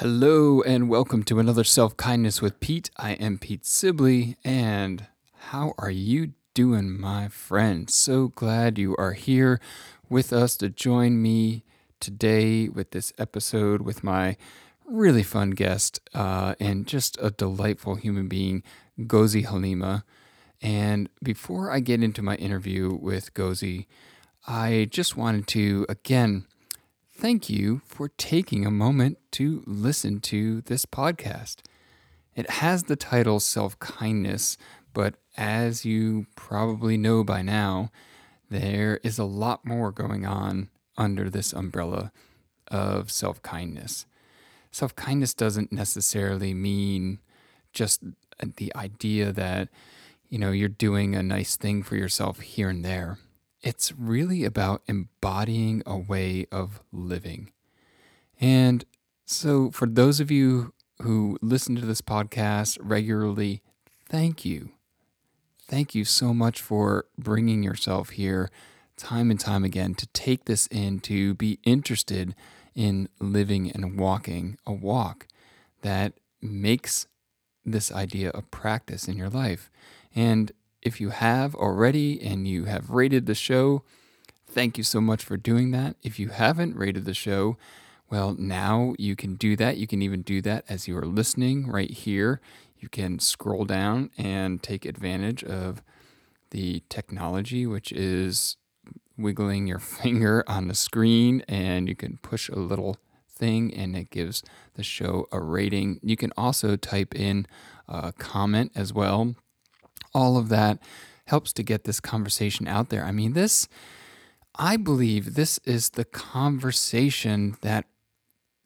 Hello, and welcome to another Self Kindness with Pete. I am Pete Sibley, and how are you doing, my friend? So glad you are here with us to join me today with this episode with my really fun guest uh, and just a delightful human being, Gozi Halima. And before I get into my interview with Gozi, I just wanted to again thank you for taking a moment to listen to this podcast. It has the title Self Kindness, but as you probably know by now, there is a lot more going on under this umbrella of self kindness. Self kindness doesn't necessarily mean just the idea that, you know, you're doing a nice thing for yourself here and there. It's really about embodying a way of living. And so, for those of you who listen to this podcast regularly, thank you. Thank you so much for bringing yourself here time and time again to take this in, to be interested in living and walking a walk that makes this idea a practice in your life. And if you have already and you have rated the show, thank you so much for doing that. If you haven't rated the show, well, now you can do that. You can even do that as you are listening right here. You can scroll down and take advantage of the technology, which is wiggling your finger on the screen, and you can push a little thing and it gives the show a rating. You can also type in a comment as well all of that helps to get this conversation out there. I mean, this, I believe this is the conversation that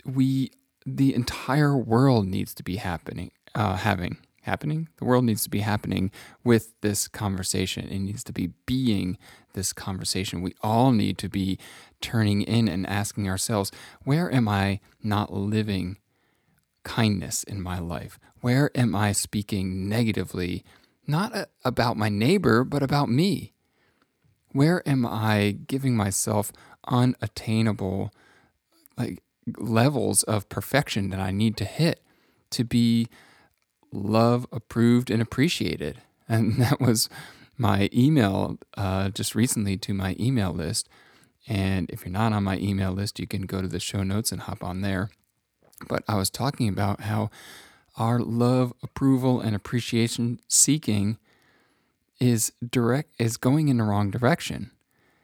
we, the entire world needs to be happening, uh, having happening. The world needs to be happening with this conversation. It needs to be being this conversation. We all need to be turning in and asking ourselves, where am I not living kindness in my life? Where am I speaking negatively not about my neighbor, but about me. Where am I giving myself unattainable like levels of perfection that I need to hit to be love approved and appreciated? And that was my email uh, just recently to my email list. And if you're not on my email list, you can go to the show notes and hop on there. But I was talking about how our love, approval, and appreciation seeking is direct is going in the wrong direction.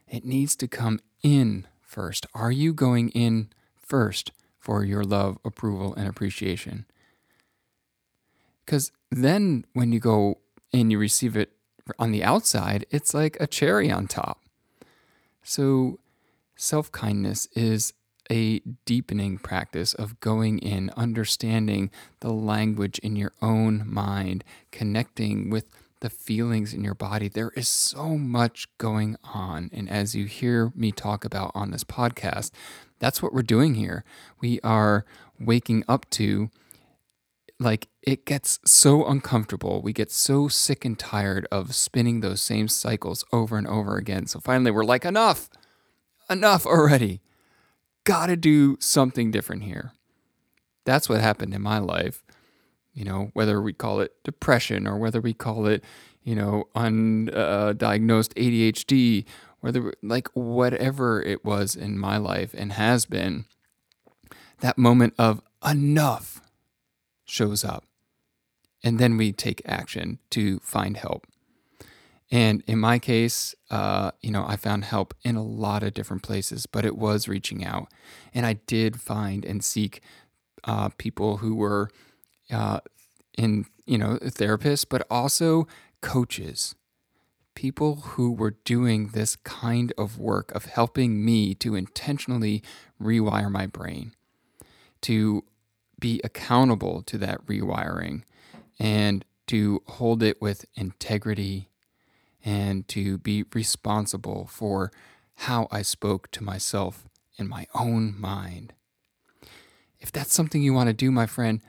It needs to come in first. Are you going in first for your love, approval, and appreciation? Because then when you go and you receive it on the outside, it's like a cherry on top. So self kindness is a deepening practice of going in, understanding the language in your own mind, connecting with the feelings in your body. There is so much going on. And as you hear me talk about on this podcast, that's what we're doing here. We are waking up to like it gets so uncomfortable. We get so sick and tired of spinning those same cycles over and over again. So finally, we're like, enough, enough already got to do something different here. That's what happened in my life. You know, whether we call it depression or whether we call it, you know, undiagnosed uh, ADHD, whether like whatever it was in my life and has been, that moment of enough shows up. And then we take action to find help. And in my case, uh, you know, I found help in a lot of different places, but it was reaching out. And I did find and seek uh, people who were uh, in, you know, therapists, but also coaches, people who were doing this kind of work of helping me to intentionally rewire my brain, to be accountable to that rewiring, and to hold it with integrity and to be responsible for how I spoke to myself in my own mind. If that's something you want to do, my friend,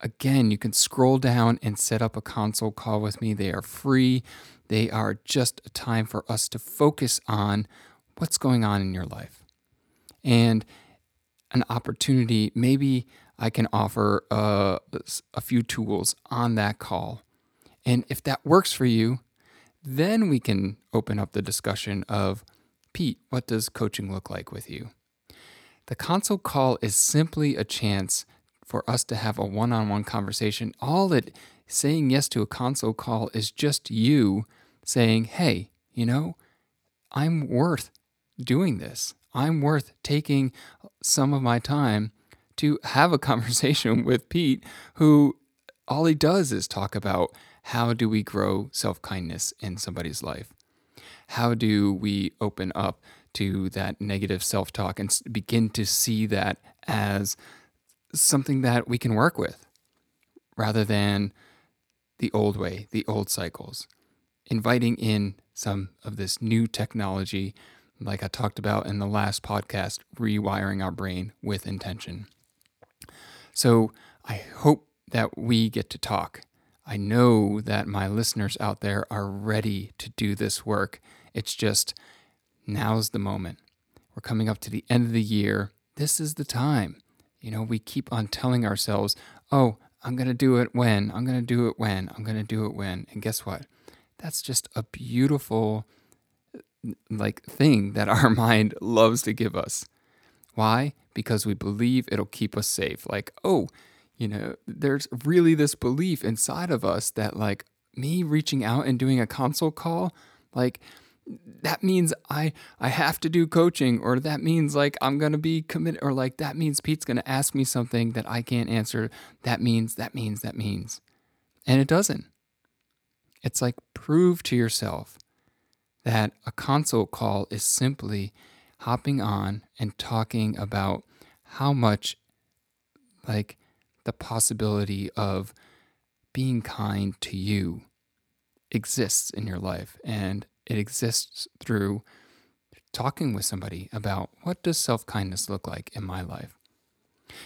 again, you can scroll down and set up a consult call with me. They are free. They are just a time for us to focus on what's going on in your life and an opportunity. Maybe I can offer uh, a few tools on that call. And if that works for you, then we can open up the discussion of Pete, what does coaching look like with you? The consult call is simply a chance for us to have a one on one conversation. All that saying yes to a consult call is just you saying, hey, you know, I'm worth doing this. I'm worth taking some of my time to have a conversation with Pete, who all he does is talk about how do we grow self kindness in somebody's life? How do we open up to that negative self talk and begin to see that as something that we can work with rather than the old way, the old cycles? Inviting in some of this new technology, like I talked about in the last podcast, rewiring our brain with intention. So I hope that we get to talk I know that my listeners out there are ready to do this work. It's just now's the moment. We're coming up to the end of the year. This is the time. You know, we keep on telling ourselves, oh, I'm going to do it when, I'm going to do it when, I'm going to do it when. And guess what? That's just a beautiful like thing that our mind loves to give us. Why? Because we believe it'll keep us safe. Like, oh, you know, there's really this belief inside of us that like me reaching out and doing a consult call, like that means I I have to do coaching or that means like I'm going to be committed or like that means Pete's going to ask me something that I can't answer. That means that means that means. And it doesn't. It's like prove to yourself that a consult call is simply hopping on and talking about how much like the possibility of being kind to you exists in your life and it exists through talking with somebody about what does self-kindness look like in my life?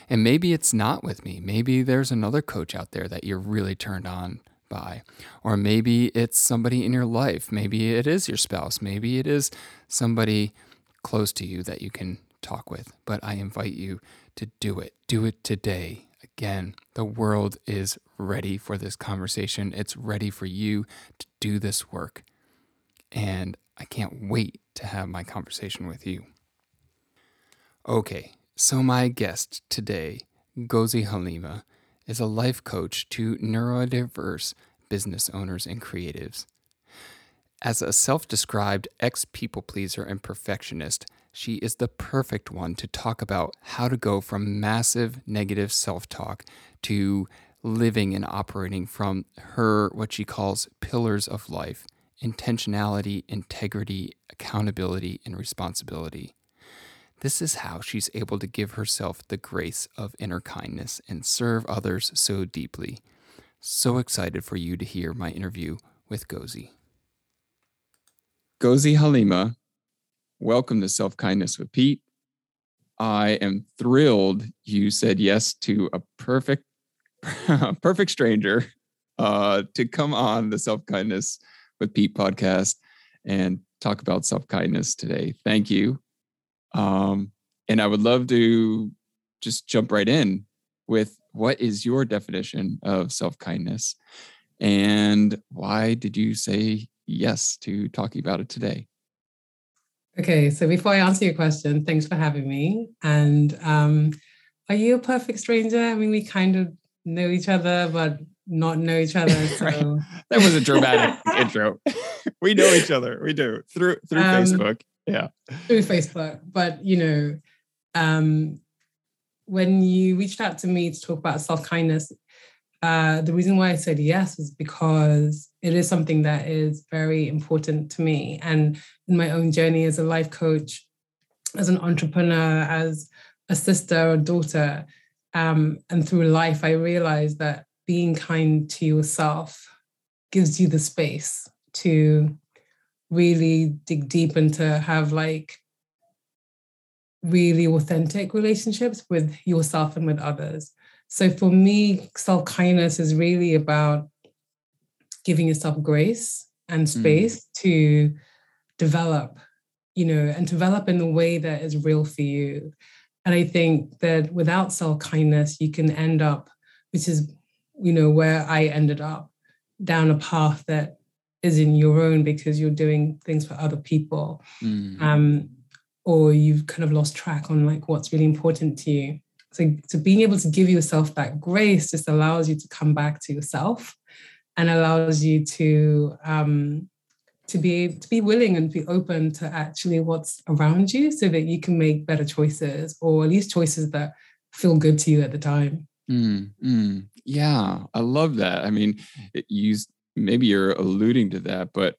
And maybe it's not with me. Maybe there's another coach out there that you're really turned on by. Or maybe it's somebody in your life. Maybe it is your spouse. Maybe it is somebody close to you that you can talk with. But i invite you to do it. Do it today Again, the world is ready for this conversation. It's ready for you to do this work. And I can't wait to have my conversation with you. Okay, so my guest today, Gozi Halima, is a life coach to neurodiverse business owners and creatives. As a self described ex people pleaser and perfectionist, she is the perfect one to talk about how to go from massive negative self talk to living and operating from her, what she calls pillars of life intentionality, integrity, accountability, and responsibility. This is how she's able to give herself the grace of inner kindness and serve others so deeply. So excited for you to hear my interview with Gozi. Gozi Halima Welcome to Self Kindness with Pete. I am thrilled you said yes to a perfect, perfect stranger uh, to come on the Self Kindness with Pete podcast and talk about self kindness today. Thank you. Um, and I would love to just jump right in with what is your definition of self kindness and why did you say yes to talking about it today? Okay, so before I answer your question, thanks for having me. And um, are you a perfect stranger? I mean, we kind of know each other, but not know each other. So. right. That was a dramatic intro. we know each other. We do through through um, Facebook. Yeah, through Facebook. But you know, um, when you reached out to me to talk about self kindness, uh, the reason why I said yes is because it is something that is very important to me. And in my own journey as a life coach, as an entrepreneur, as a sister or daughter, um, and through life, I realized that being kind to yourself gives you the space to really dig deep and to have like really authentic relationships with yourself and with others. So for me, self kindness is really about giving yourself grace and mm. space mm. to develop, you know, and develop in a way that is real for you. And I think that without self kindness, you can end up, which is, you know, where I ended up down a path that is in your own because you're doing things for other people. Mm. Um, or you've kind of lost track on like what's really important to you. So, so being able to give yourself that grace just allows you to come back to yourself and allows you to um, to be to be willing and be open to actually what's around you so that you can make better choices or at least choices that feel good to you at the time mm, mm. yeah i love that i mean you maybe you're alluding to that but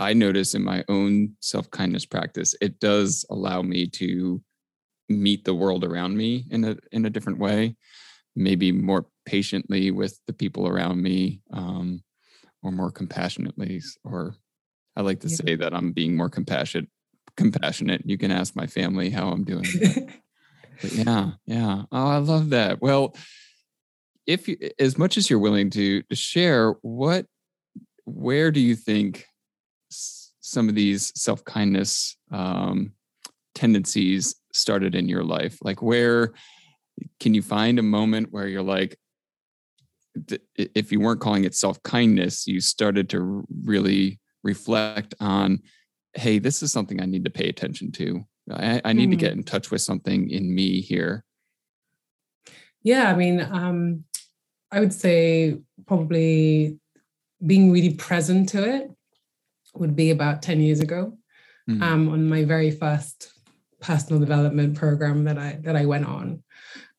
i notice in my own self-kindness practice it does allow me to meet the world around me in a in a different way maybe more patiently with the people around me um, or more compassionately or i like to yeah. say that i'm being more compassionate compassionate. You can ask my family how i'm doing but yeah yeah. Oh i love that. Well if you as much as you're willing to, to share what where do you think some of these self-kindness um, tendencies started in your life? Like where can you find a moment where you're like if you weren't calling it self-kindness you started to really reflect on hey this is something i need to pay attention to i, I need mm. to get hmm. in touch with something in me here yeah i mean um, i would say probably being really present to it would be about 10 years ago mm. um, on my very first personal development program that i that i went on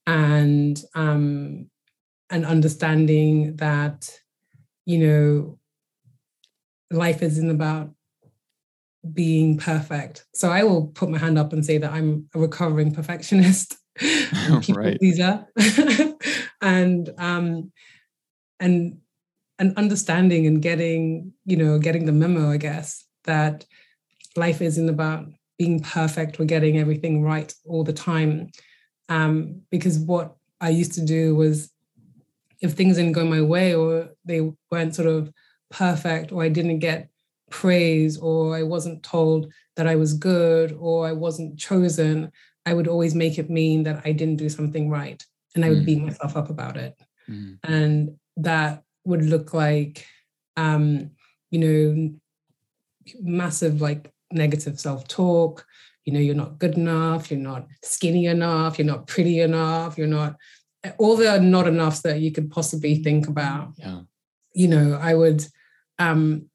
and um, and understanding that you know life isn't about being perfect. So I will put my hand up and say that I'm a recovering perfectionist, people right. pleaser, and um, and and understanding and getting you know getting the memo, I guess that life isn't about being perfect or getting everything right all the time, um, because what I used to do was if things didn't go my way or they weren't sort of perfect or I didn't get praise or I wasn't told that I was good or I wasn't chosen, I would always make it mean that I didn't do something right. And I would mm. beat myself up about it. Mm. And that would look like, um, you know, massive like negative self talk, you know you're not good enough you're not skinny enough you're not pretty enough you're not all the not enoughs that you could possibly think about yeah. you know i would um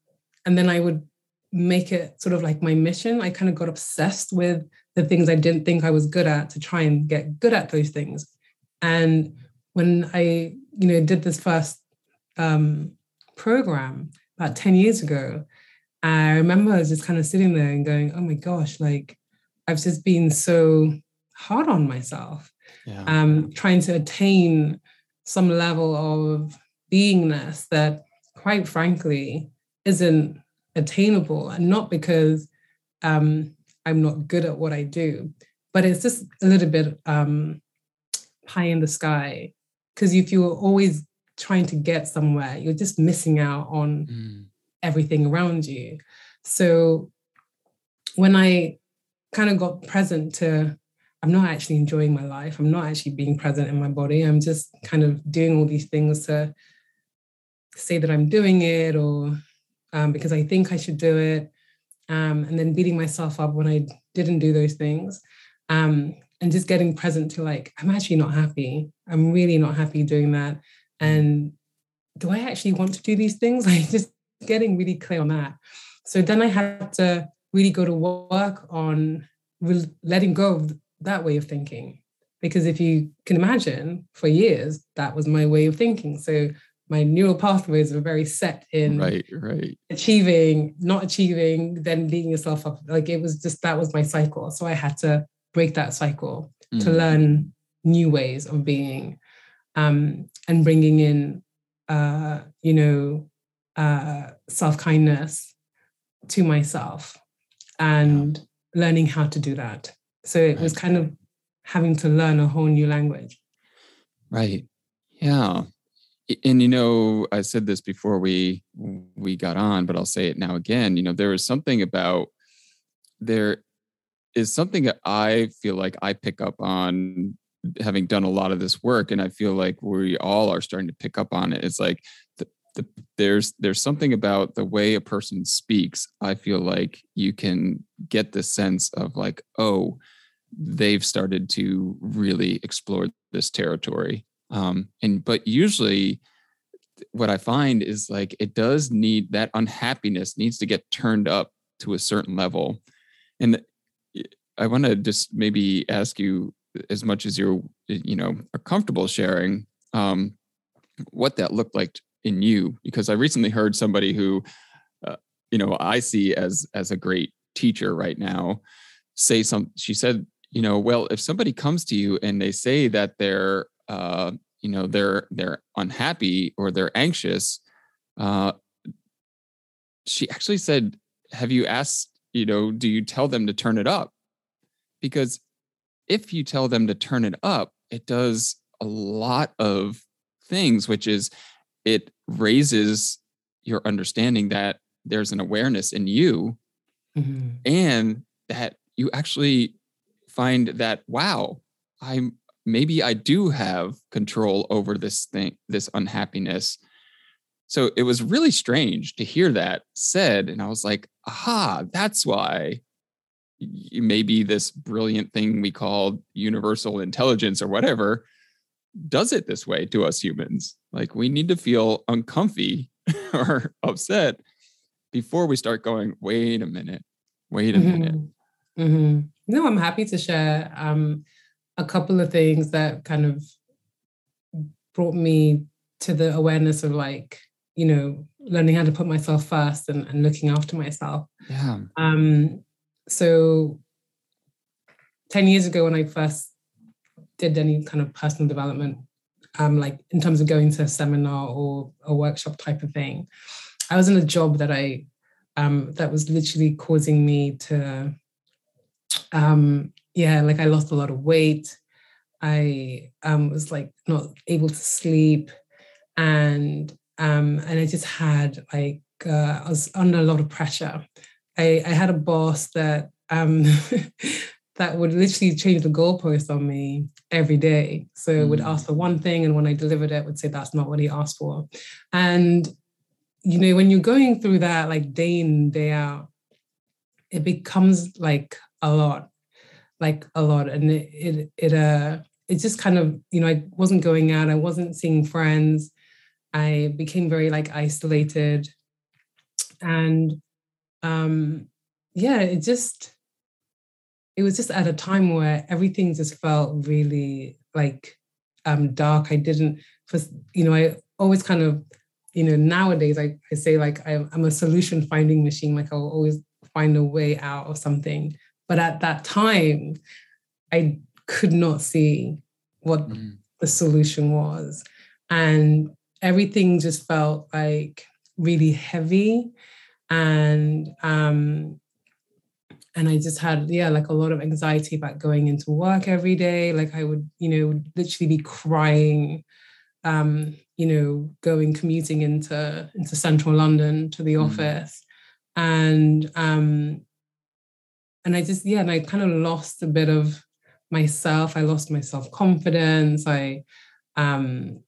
and then i would make it sort of like my mission. I kind of got obsessed with the things i didn't think i was good at to try and get good at those things. And when i you know did this first um program about 10 years ago i remember i was just kind of sitting there and going oh my gosh like I've just been so hard on myself, yeah. um, trying to attain some level of beingness that, quite frankly, isn't attainable. And not because um, I'm not good at what I do, but it's just a little bit um, pie in the sky. Because if you're always trying to get somewhere, you're just missing out on mm. everything around you. So when I kind of got present to I'm not actually enjoying my life. I'm not actually being present in my body. I'm just kind of doing all these things to say that I'm doing it or um, because I think I should do it. Um, and then beating myself up when I didn't do those things. Um, and just getting present to like, I'm actually not happy. I'm really not happy doing that. And do I actually want to do these things? Like just getting really clear on that. So then I had to really go to work on letting go of that way of thinking. Because if you can imagine, for years, that was my way of thinking. So my neural pathways were very set in right, right. achieving, not achieving, then beating yourself up. Like it was just that was my cycle. So I had to break that cycle mm. to learn new ways of being um, and bringing in, uh, you know, uh, self kindness to myself and yeah. learning how to do that. So it right. was kind of having to learn a whole new language. Right. Yeah. And you know, I said this before we we got on, but I'll say it now again. You know, there is something about there is something that I feel like I pick up on having done a lot of this work, and I feel like we all are starting to pick up on it. It's like the, the, there's there's something about the way a person speaks. I feel like you can get the sense of like, oh, they've started to really explore this territory. Um, and but usually what I find is like it does need that unhappiness needs to get turned up to a certain level. And I want to just maybe ask you as much as you're you know are comfortable sharing um, what that looked like in you because I recently heard somebody who uh, you know I see as as a great teacher right now say some she said you know well if somebody comes to you and they say that they're uh, you know they're they're unhappy or they're anxious uh, she actually said have you asked you know do you tell them to turn it up because if you tell them to turn it up it does a lot of things which is it raises your understanding that there's an awareness in you mm-hmm. and that you actually find that wow i'm maybe i do have control over this thing this unhappiness so it was really strange to hear that said and i was like aha that's why maybe this brilliant thing we call universal intelligence or whatever does it this way to us humans like we need to feel uncomfy or upset before we start going wait a minute wait a mm-hmm. minute mm-hmm. No, I'm happy to share um, a couple of things that kind of brought me to the awareness of like, you know, learning how to put myself first and, and looking after myself. Yeah. Um, so 10 years ago when I first did any kind of personal development, um, like in terms of going to a seminar or a workshop type of thing, I was in a job that I um, that was literally causing me to um, yeah, like I lost a lot of weight. I um, was like not able to sleep, and um, and I just had like uh, I was under a lot of pressure. I, I had a boss that um, that would literally change the goalpost on me every day. So mm. would ask for one thing, and when I delivered it, would say that's not what he asked for. And you know, when you're going through that like day in day out, it becomes like a lot, like a lot. And it, it, it, uh, it just kind of, you know, I wasn't going out, I wasn't seeing friends. I became very like isolated. And um, yeah, it just, it was just at a time where everything just felt really like um, dark. I didn't, for, you know, I always kind of, you know, nowadays I, I say like I'm, I'm a solution finding machine. Like I'll always find a way out of something. But at that time, I could not see what mm. the solution was. And everything just felt like really heavy. And um, and I just had, yeah, like a lot of anxiety about going into work every day. Like I would, you know, literally be crying, um, you know, going commuting into into central London to the mm. office. And um, and I just yeah, and I kind of lost a bit of myself. I lost my self confidence. I um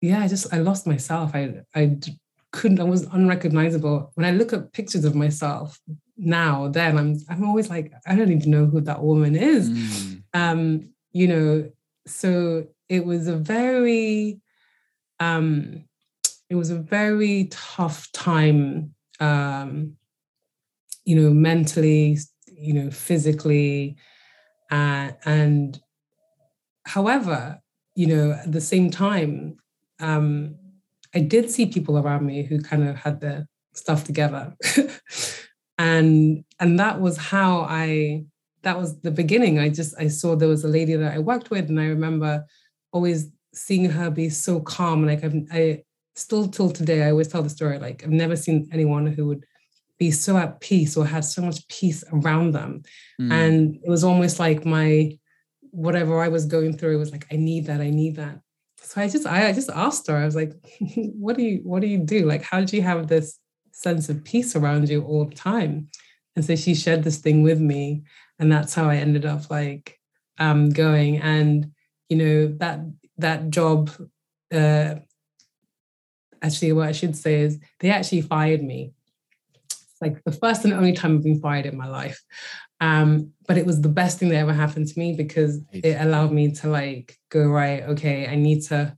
yeah, I just I lost myself. I I couldn't. I was unrecognizable. When I look at pictures of myself now, then I'm I'm always like I don't even know who that woman is. Mm. Um, you know, so it was a very um it was a very tough time um you know mentally you know, physically. Uh, and however, you know, at the same time, um, I did see people around me who kind of had their stuff together. and and that was how I that was the beginning. I just I saw there was a lady that I worked with, and I remember always seeing her be so calm. Like I've, I still till today, I always tell the story. Like I've never seen anyone who would be so at peace or had so much peace around them. Mm. And it was almost like my whatever I was going through, it was like, I need that, I need that. So I just I, I just asked her, I was like, what do you what do you do? Like, how did you have this sense of peace around you all the time? And so she shared this thing with me. And that's how I ended up like um going. And you know, that that job uh actually what I should say is they actually fired me like the first and only time I've been fired in my life. Um, but it was the best thing that ever happened to me because it allowed me to like go, right, okay, I need to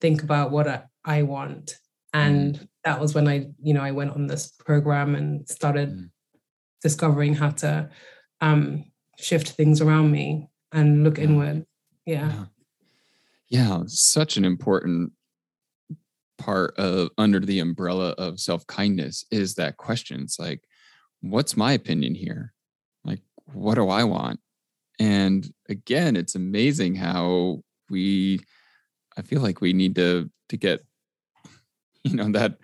think about what I, I want. And mm. That was when I, you know, I went on this program and started mm. discovering how to um, shift things around me and look yeah. inward. Yeah. yeah. Yeah, such an important part of under the umbrella of self-kindness is that question it's like what's my opinion here like what do i want and again it's amazing how we i feel like we need to to get you know that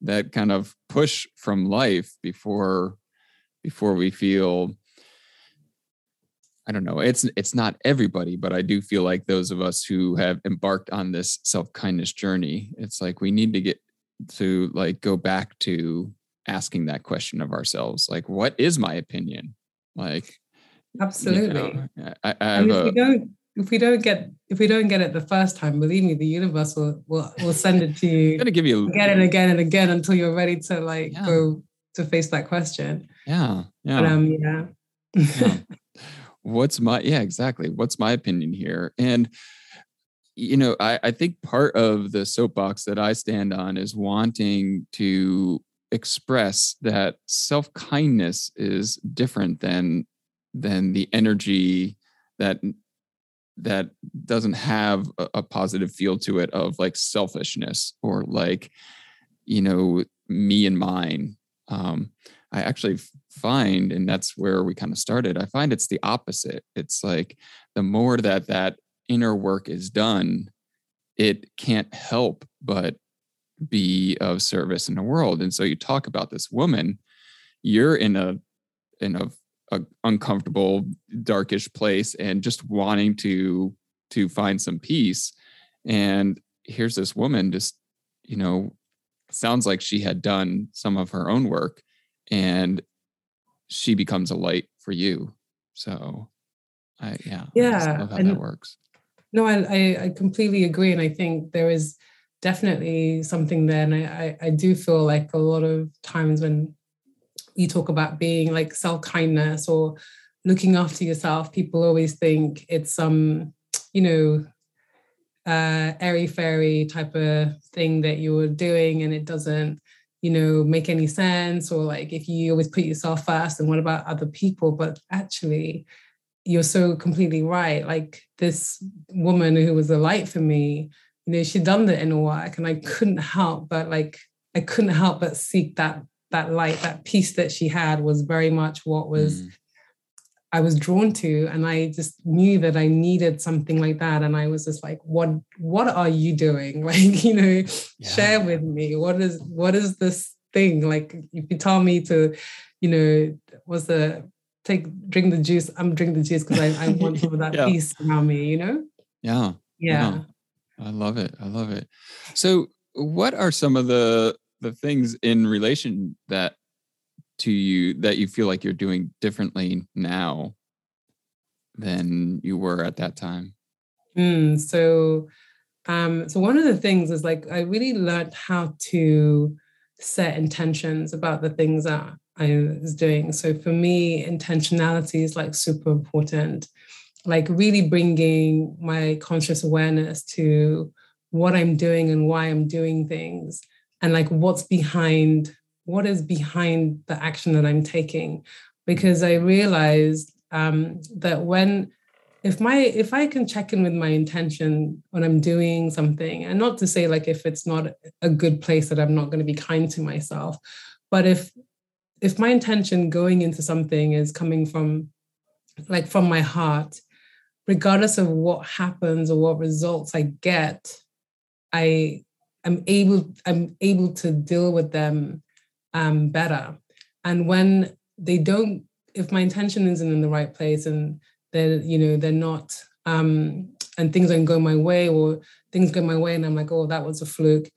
that kind of push from life before before we feel I don't know. It's it's not everybody, but I do feel like those of us who have embarked on this self-kindness journey, it's like we need to get to like go back to asking that question of ourselves. Like, what is my opinion? Like absolutely. You know, I, I if a, we don't if we don't get if we don't get it the first time, believe me, the universe will will, will send it to you. gonna give you again and again and again until you're ready to like yeah. go to face that question. Yeah. Yeah. But, um, yeah. yeah. what's my yeah exactly what's my opinion here and you know I, I think part of the soapbox that i stand on is wanting to express that self-kindness is different than than the energy that that doesn't have a, a positive feel to it of like selfishness or like you know me and mine um I actually find, and that's where we kind of started, I find it's the opposite. It's like the more that that inner work is done, it can't help but be of service in the world. And so you talk about this woman, you're in a in a, a uncomfortable, darkish place and just wanting to to find some peace. And here's this woman just, you know, sounds like she had done some of her own work and she becomes a light for you. So, I yeah, yeah, I love how and, that works. No, I, I completely agree, and I think there is definitely something there, and I I, I do feel like a lot of times when you talk about being like self kindness or looking after yourself, people always think it's some um, you know uh, airy fairy type of thing that you're doing, and it doesn't you know make any sense or like if you always put yourself first and what about other people? But actually you're so completely right. Like this woman who was a light for me you know she'd done the inner work and i couldn't help but like i couldn't help but seek that that light that peace that she had was very much what was mm. I was drawn to and I just knew that I needed something like that. And I was just like what what are you doing? Like you know yeah. share with me. What is what is this thing? Like if you tell me to you know was the take drink the juice I'm drinking the juice because I, I want some of that yeah. peace around me you know? Yeah. Yeah. I love it. I love it. So what are some of the the things in relation that to you that you feel like you're doing differently now than you were at that time? Mm, so, um, so one of the things is like I really learned how to set intentions about the things that I was doing. So for me, intentionality is like super important. Like really bringing my conscious awareness to what I'm doing and why I'm doing things, and like what's behind what is behind the action that I'm taking? Because I realized um, that when if my if i can check in with my intention when i'm doing something and not to say like if it's not a good place that i'm not going to be kind to myself but if if my intention going into something is coming from like from my heart regardless of what happens or what results i get i am able i'm able to deal with them um, better. And when they don't if my intention isn't in the right place and they're you know they're not um and things don't go my way or things go my way and i'm like oh that was a fluke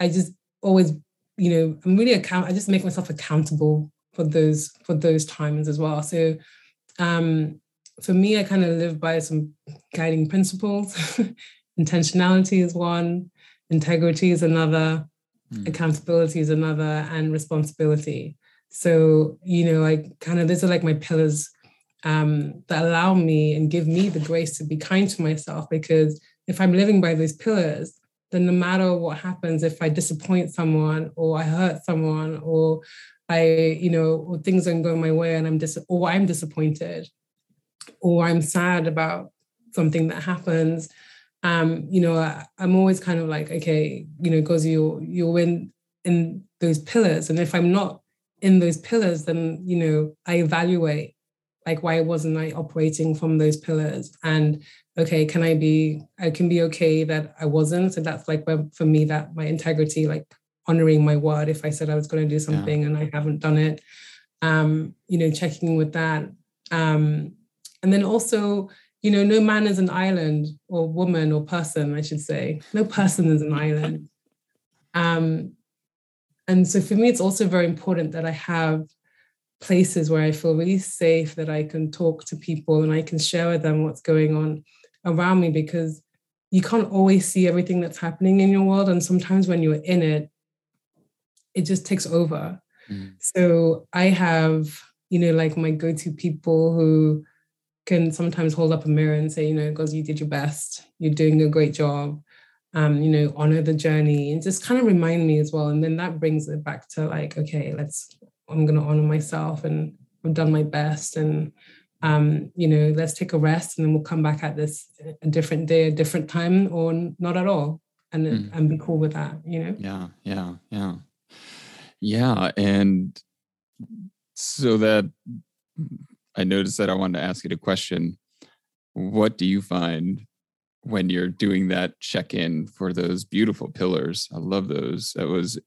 i just always you know i'm really account i just make myself accountable for those for those times as well. So um for me i kind of live by some guiding principles. Intentionality is one integrity is another mm. accountability is another and responsibility so you know i kind of these are like my pillars um, that allow me and give me the grace to be kind to myself. Because if I'm living by those pillars, then no matter what happens, if I disappoint someone or I hurt someone or I, you know, or things aren't going my way and I'm dis or I'm disappointed or I'm sad about something that happens, um, you know, I, am always kind of like, okay, you know, because you're you're in in those pillars. And if I'm not in those pillars, then you know, I evaluate like why wasn't i operating from those pillars and okay can i be i can be okay that i wasn't so that's like for me that my integrity like honoring my word if i said i was going to do something yeah. and i haven't done it um you know checking with that um and then also you know no man is an island or woman or person i should say no person is an island um and so for me it's also very important that i have places where I feel really safe that I can talk to people and I can share with them what's going on around me because you can't always see everything that's happening in your world. And sometimes when you're in it, it just takes over. Mm. So I have, you know, like my go to people who can sometimes hold up a mirror and say, you know, because you did your best, you're doing a great job. Um, you know, honor the journey and just kind of remind me as well. And then that brings it back to like, okay, let's I'm going to honor myself and I've done my best and um, you know, let's take a rest and then we'll come back at this a different day, a different time, or not at all, and mm. and be cool with that. You know. Yeah, yeah, yeah, yeah, and so that I noticed that I wanted to ask you a question. What do you find when you're doing that check in for those beautiful pillars? I love those. That was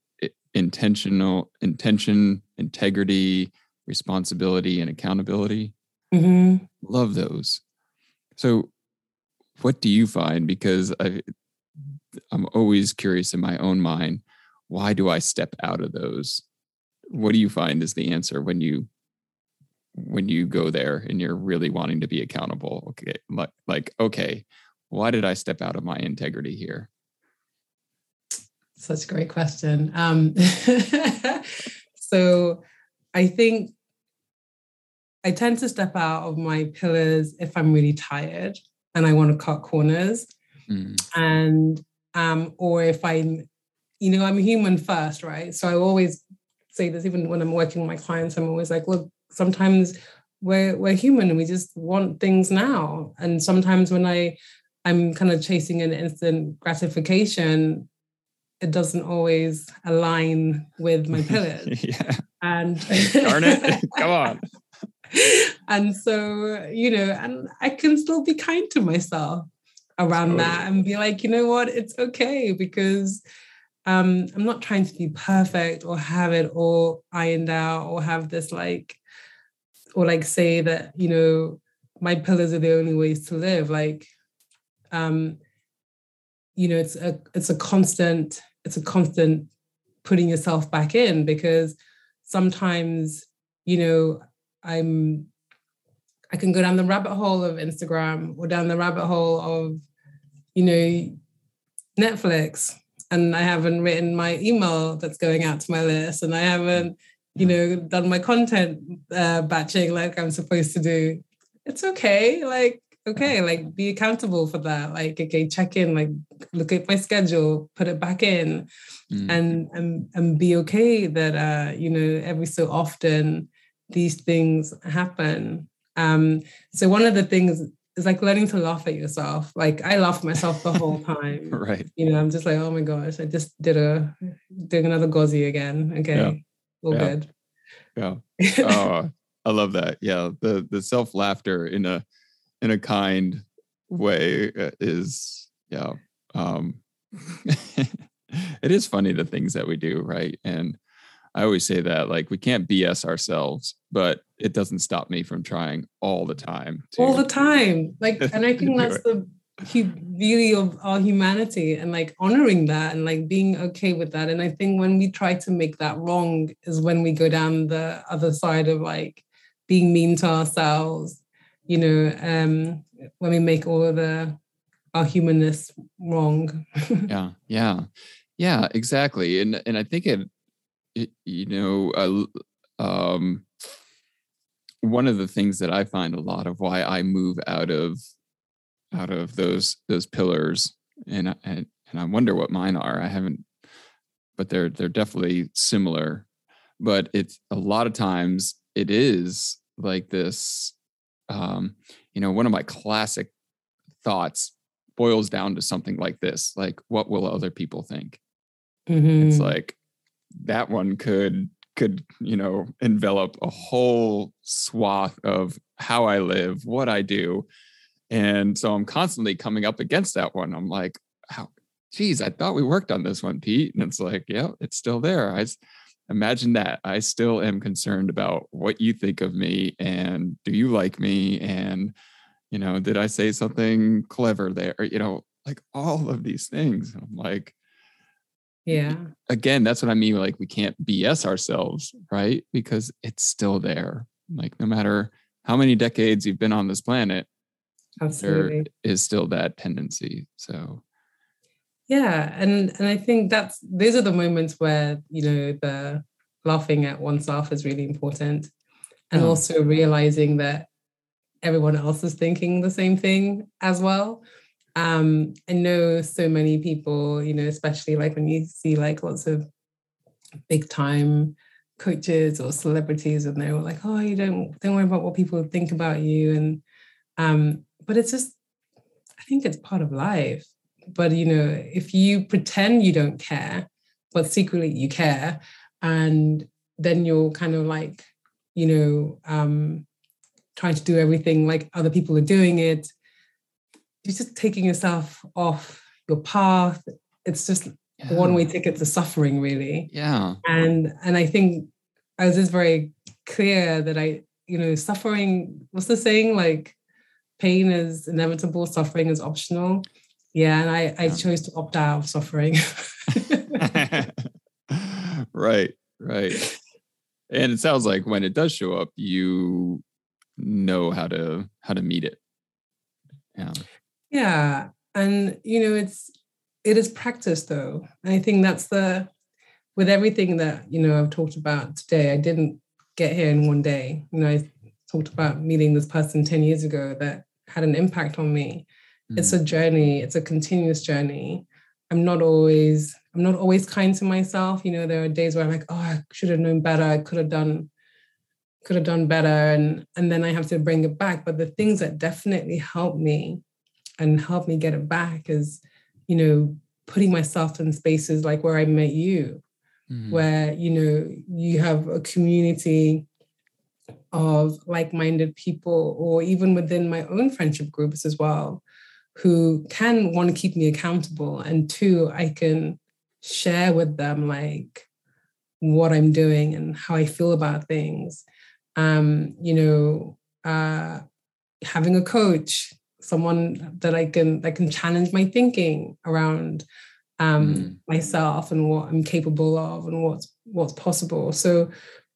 intentional intention integrity responsibility and accountability mm-hmm. love those so what do you find because i i'm always curious in my own mind why do i step out of those what do you find is the answer when you when you go there and you're really wanting to be accountable okay like, like okay why did i step out of my integrity here such a great question. Um, so I think I tend to step out of my pillars if I'm really tired and I want to cut corners. Mm. And um, or if I'm, you know, I'm human first, right? So I always say this even when I'm working with my clients, I'm always like, look, sometimes we're we're human and we just want things now. And sometimes when I I'm kind of chasing an instant gratification, it doesn't always align with my pillars. yeah. And darn it, come on. and so, you know, and I can still be kind to myself around totally. that and be like, you know what, it's okay because um, I'm not trying to be perfect or have it all ironed out or have this like, or like say that, you know, my pillars are the only ways to live. Like, um, you know, it's a it's a constant it's a constant putting yourself back in because sometimes you know i'm i can go down the rabbit hole of instagram or down the rabbit hole of you know netflix and i haven't written my email that's going out to my list and i haven't you know done my content uh, batching like i'm supposed to do. It's okay like okay like be accountable for that. Like okay check in like look at my schedule put it back in mm. and and and be okay that uh you know every so often these things happen. Um so one of the things it's like learning to laugh at yourself. Like I laugh at myself the whole time. right. You know, I'm just like, oh my gosh, I just did a doing another Gozi again. Okay. Yeah. All yeah. good. Yeah. Oh, I love that. Yeah. The the self laughter in a in a kind way uh, is yeah. Um it is funny the things that we do, right? And I always say that like we can't BS ourselves, but it doesn't stop me from trying all the time. To, all the time. Like, and I think that's the beauty of our humanity and like honoring that and like being okay with that. And I think when we try to make that wrong is when we go down the other side of like being mean to ourselves, you know, um, when we make all of the our humanness wrong. yeah, yeah, yeah, exactly. And and I think it you know, uh, um, one of the things that I find a lot of why I move out of out of those those pillars, and and and I wonder what mine are. I haven't, but they're they're definitely similar. But it's a lot of times it is like this. Um, you know, one of my classic thoughts boils down to something like this: like, what will other people think? Mm-hmm. It's like that one could could you know envelop a whole swath of how I live, what I do, and so I'm constantly coming up against that one. I'm like, how, geez, I thought we worked on this one, Pete, and it's like, yeah, it's still there. I imagine that I still am concerned about what you think of me and do you like me and you know did I say something clever there? You know, like all of these things. I'm like, Mm-hmm. yeah. Again that's what i mean like we can't bs ourselves right? Because it's still there. Like no matter how many decades you've been on this planet Absolutely. there is still that tendency so. Yeah and and i think that's those are the moments where you know the laughing at oneself is really important and also realizing that everyone else is thinking the same thing as well um, I know so many people, you know, especially like when you see like lots of big time coaches or celebrities and they're like, oh, you don't don't worry about what people think about you. And um, but it's just I think it's part of life. But you know, if you pretend you don't care, but secretly you care, and then you're kind of like, you know, um, trying to do everything like other people are doing it you're just taking yourself off your path. It's just yeah. one way ticket to suffering, really. Yeah. And and I think I was just very clear that I, you know, suffering, what's the saying? Like pain is inevitable, suffering is optional. Yeah. And I, I yeah. chose to opt out of suffering. right, right. And it sounds like when it does show up, you know how to how to meet it. Yeah. Yeah. And, you know, it's, it is practice though. And I think that's the, with everything that, you know, I've talked about today, I didn't get here in one day. You know, I talked about meeting this person 10 years ago that had an impact on me. Mm. It's a journey, it's a continuous journey. I'm not always, I'm not always kind to myself. You know, there are days where I'm like, oh, I should have known better. I could have done, could have done better. And and then I have to bring it back. But the things that definitely help me and help me get it back is, you know, putting myself in spaces like where I met you, mm-hmm. where, you know, you have a community of like-minded people or even within my own friendship groups as well who can want to keep me accountable and two i can share with them like what i'm doing and how i feel about things um you know uh having a coach someone that I can that can challenge my thinking around um, mm. myself and what I'm capable of and what's what's possible. So,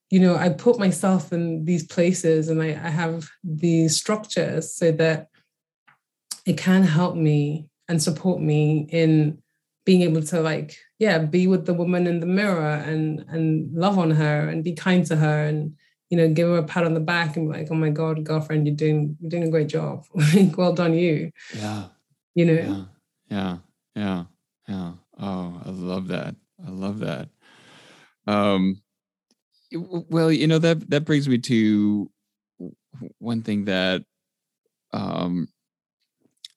you know, I put myself in these places and I, I have these structures so that it can help me and support me in being able to like yeah be with the woman in the mirror and and love on her and be kind to her and you know, give her a pat on the back and be like, oh my God, girlfriend, you're doing you're doing a great job. well done, you. Yeah. You know? Yeah. Yeah. Yeah. Yeah. Oh, I love that. I love that. Um well, you know, that that brings me to one thing that um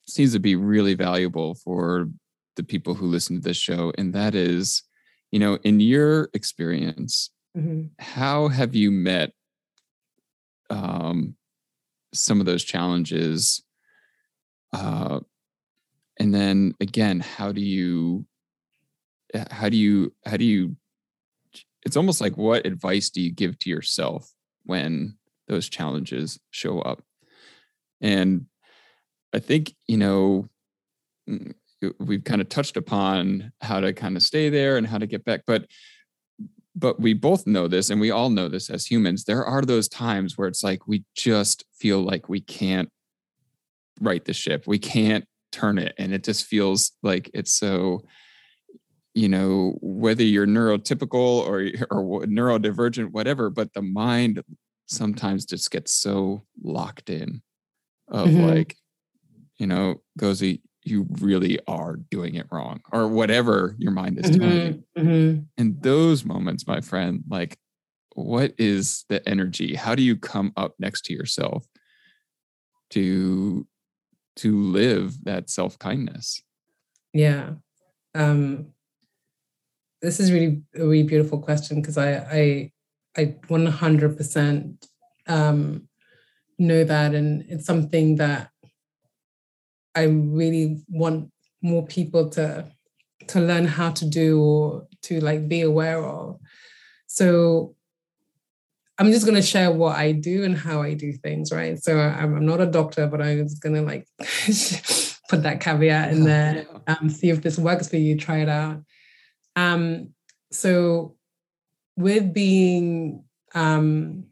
seems to be really valuable for the people who listen to this show, and that is, you know, in your experience, mm-hmm. how have you met um, some of those challenges? Uh, and then again, how do you, how do you, how do you? It's almost like what advice do you give to yourself when those challenges show up? And I think, you know, mm, we've kind of touched upon how to kind of stay there and how to get back, but but we both know this and we all know this as humans. There are those times where it's like we just feel like we can't right the ship. We can't turn it. And it just feels like it's so, you know, whether you're neurotypical or or neurodivergent, whatever, but the mind sometimes just gets so locked in of mm-hmm. like, you know, Gozi, you really are doing it wrong, or whatever your mind is mm-hmm. you. Mm-hmm. And those moments, my friend, like, what is the energy? How do you come up next to yourself to to live that self kindness? Yeah. Um, this is really a really beautiful question because I I I 100% um, know that, and it's something that I really want more people to to learn how to do or to like be aware of. So I'm just going to share what I do and how I do things, right? So I'm, not a doctor, but I was going to like put that caveat in there, um, see if this works for you, try it out. Um, so with being, um,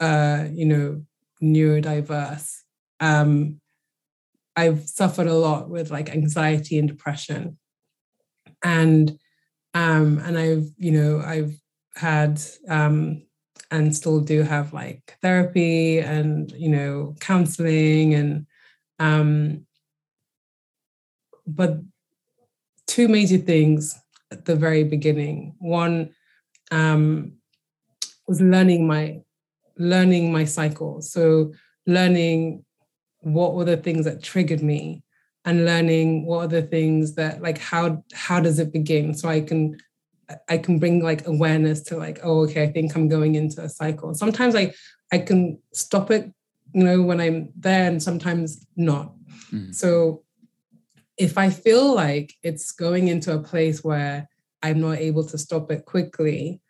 uh, you know, neurodiverse, um, I've suffered a lot with like anxiety and depression. And um, and I've, you know, I've had um, and still do have like therapy and, you know, counseling and um, but two major things at the very beginning. One um, was learning my learning my cycle. So learning what were the things that triggered me and learning what are the things that like how how does it begin? So i can i can bring like awareness to like oh okay i think i'm going into a cycle. Sometimes i i can stop it you know when i'm there and sometimes not. Mm. so if i feel like it's going into a place where i'm not able to stop it quickly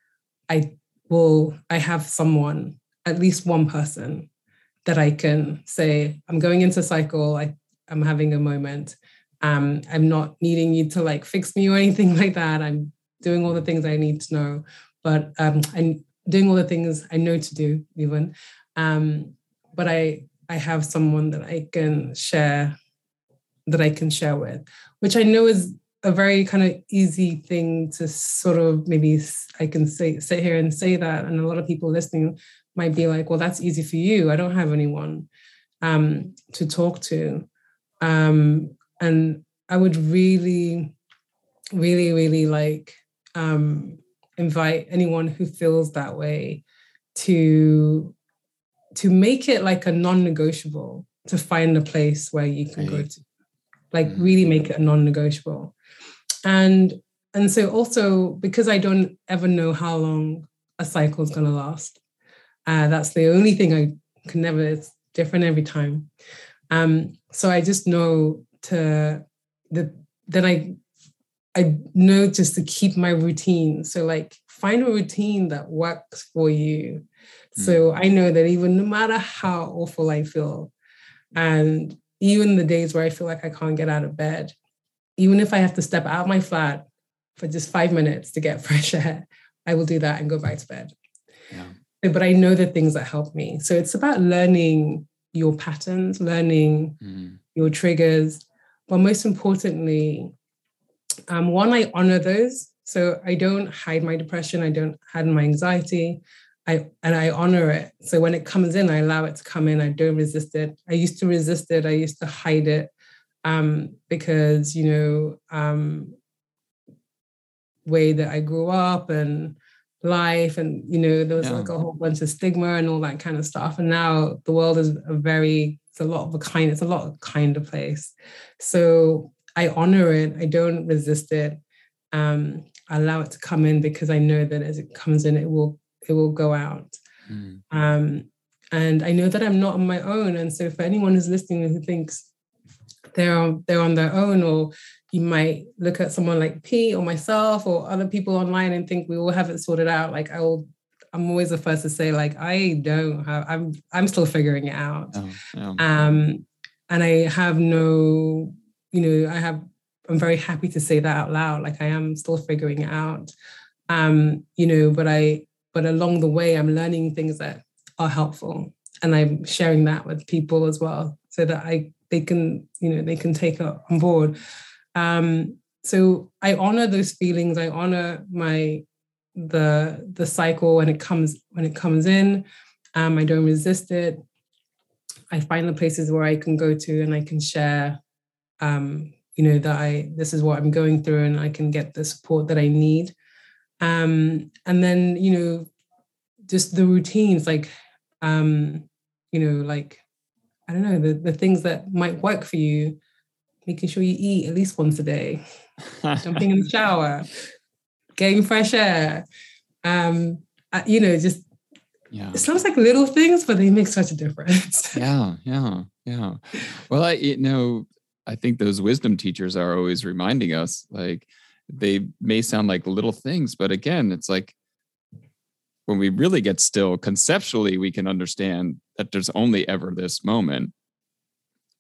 i will i have someone at least one person that I can say, I'm going into cycle, I, I'm having a moment. Um, I'm not needing you to like fix me or anything like that. I'm doing all the things I need to know, but um, I'm doing all the things I know to do even. Um, but I I have someone that I can share that I can share with, which I know is a very kind of easy thing to sort of maybe I can say sit here and say that, and a lot of people listening might be like, well, that's easy for you. I don't have anyone um, to talk to. Um, and I would really, really, really like um, invite anyone who feels that way to to make it like a non-negotiable to find a place where you can go to like mm. really make it a non-negotiable and and so also because i don't ever know how long a cycle is going to last uh, that's the only thing I can never, it's different every time. Um, so I just know to that then I I know just to keep my routine. So like find a routine that works for you. Mm. So I know that even no matter how awful I feel, and even the days where I feel like I can't get out of bed, even if I have to step out of my flat for just five minutes to get fresh air, I will do that and go back to bed. Yeah but I know the things that help me. So it's about learning your patterns, learning mm. your triggers, but most importantly, um, one, I honor those. So I don't hide my depression, I don't hide my anxiety. I and I honor it. So when it comes in, I allow it to come in. I don't resist it. I used to resist it. I used to hide it um, because you know um, way that I grew up and life and you know there was yeah. like a whole bunch of stigma and all that kind of stuff. And now the world is a very it's a lot of a kind it's a lot of kinder place. So i honor it. I don't resist it. Um I allow it to come in because i know that as it comes in it will it will go out. Mm. um and i know that i'm not on my own. And so for anyone who's listening who thinks they're on, they're on their own or you might look at someone like Pete or myself or other people online and think we all have it sorted out. Like I will, I'm always the first to say like I don't have. I'm I'm still figuring it out. Oh, yeah. Um, and I have no, you know, I have. I'm very happy to say that out loud. Like I am still figuring it out. Um, you know, but I, but along the way, I'm learning things that are helpful, and I'm sharing that with people as well, so that I they can, you know, they can take it on board. Um, so I honor those feelings. I honor my the the cycle when it comes when it comes in. Um, I don't resist it. I find the places where I can go to and I can share, um, you know, that I this is what I'm going through and I can get the support that I need. Um, and then you know, just the routines like, um, you know, like I don't know the the things that might work for you making sure you eat at least once a day, jumping in the shower, getting fresh air. Um, you know, just yeah. It sounds like little things, but they make such a difference. yeah, yeah, yeah. Well, I you know, I think those wisdom teachers are always reminding us like they may sound like little things, but again, it's like when we really get still, conceptually, we can understand that there's only ever this moment.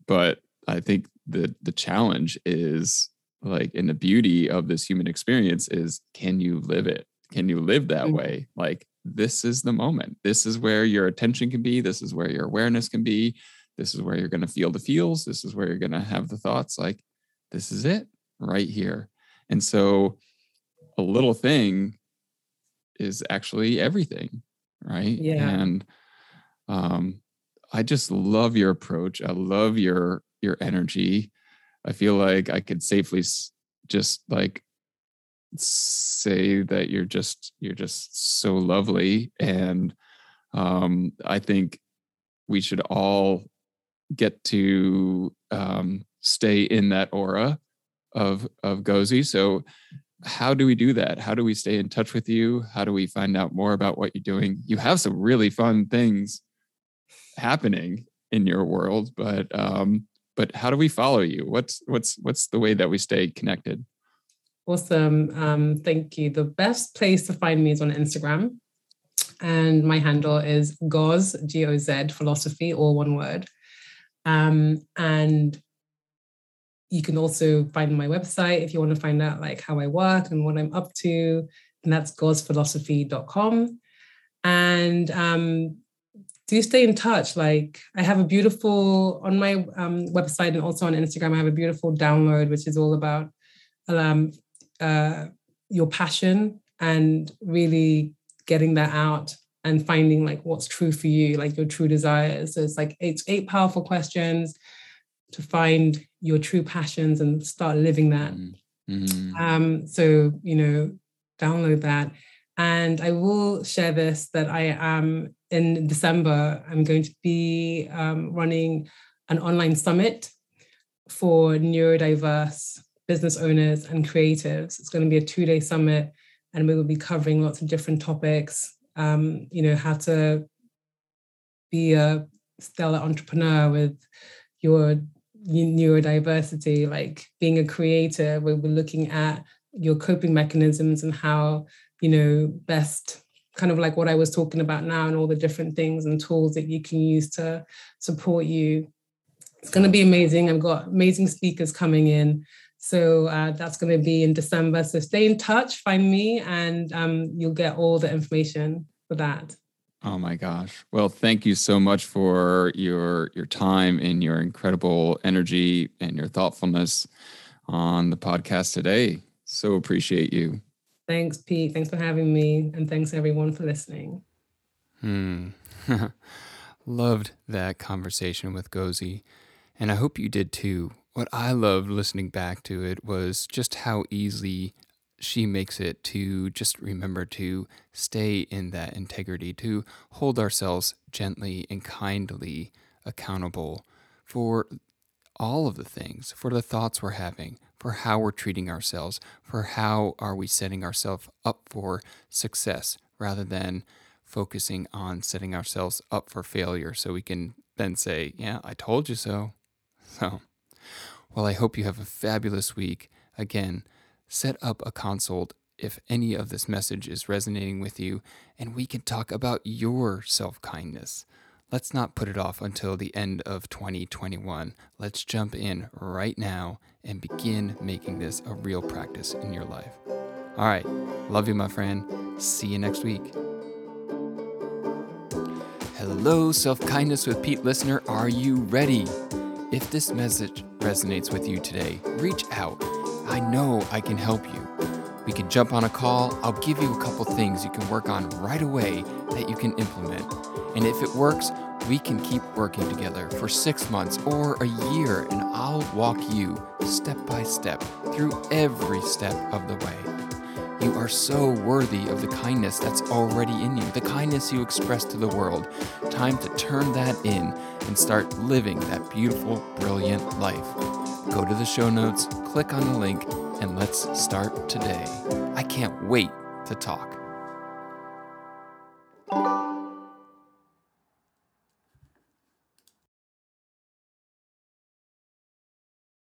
But I think the the challenge is like in the beauty of this human experience is can you live it? Can you live that mm-hmm. way? Like this is the moment. This is where your attention can be. This is where your awareness can be. This is where you're going to feel the feels. This is where you're going to have the thoughts. Like this is it right here. And so a little thing is actually everything right? Yeah. And um i just love your approach. I love your your energy. I feel like I could safely just like say that you're just you're just so lovely and um I think we should all get to um stay in that aura of of Gozi. So how do we do that? How do we stay in touch with you? How do we find out more about what you're doing? You have some really fun things happening in your world, but um, but how do we follow you? What's what's what's the way that we stay connected? Awesome. Um, thank you. The best place to find me is on Instagram. And my handle is Goz, G O Z, philosophy, all one word. Um, and you can also find my website if you want to find out like how I work and what I'm up to. And that's gozphilosophy.com. And um, do stay in touch. Like I have a beautiful on my um, website and also on Instagram. I have a beautiful download which is all about um, uh, your passion and really getting that out and finding like what's true for you, like your true desires. So it's like eight eight powerful questions to find your true passions and start living that. Mm-hmm. Um, so you know, download that. And I will share this that I am in December, I'm going to be um, running an online summit for neurodiverse business owners and creatives. It's going to be a two day summit, and we will be covering lots of different topics. Um, you know, how to be a stellar entrepreneur with your neurodiversity, like being a creator, where we're looking at your coping mechanisms and how, you know, best kind of like what I was talking about now and all the different things and tools that you can use to support you. It's going to be amazing. I've got amazing speakers coming in. So uh, that's going to be in December. So stay in touch, find me, and um, you'll get all the information for that. Oh my gosh. Well, thank you so much for your your time and your incredible energy and your thoughtfulness on the podcast today. So appreciate you. Thanks, Pete. Thanks for having me. And thanks, everyone, for listening. Hmm. loved that conversation with Gozi. And I hope you did too. What I loved listening back to it was just how easily she makes it to just remember to stay in that integrity, to hold ourselves gently and kindly accountable for all of the things, for the thoughts we're having, for how we're treating ourselves, for how are we setting ourselves up for success rather than focusing on setting ourselves up for failure so we can then say, Yeah, I told you so. So, well, I hope you have a fabulous week. Again, set up a consult if any of this message is resonating with you, and we can talk about your self kindness. Let's not put it off until the end of 2021. Let's jump in right now and begin making this a real practice in your life. All right. Love you, my friend. See you next week. Hello, Self Kindness with Pete listener. Are you ready? If this message resonates with you today, reach out. I know I can help you. We can jump on a call. I'll give you a couple things you can work on right away that you can implement. And if it works, we can keep working together for six months or a year, and I'll walk you step by step through every step of the way. You are so worthy of the kindness that's already in you, the kindness you express to the world. Time to turn that in and start living that beautiful, brilliant life. Go to the show notes, click on the link, and let's start today. I can't wait to talk.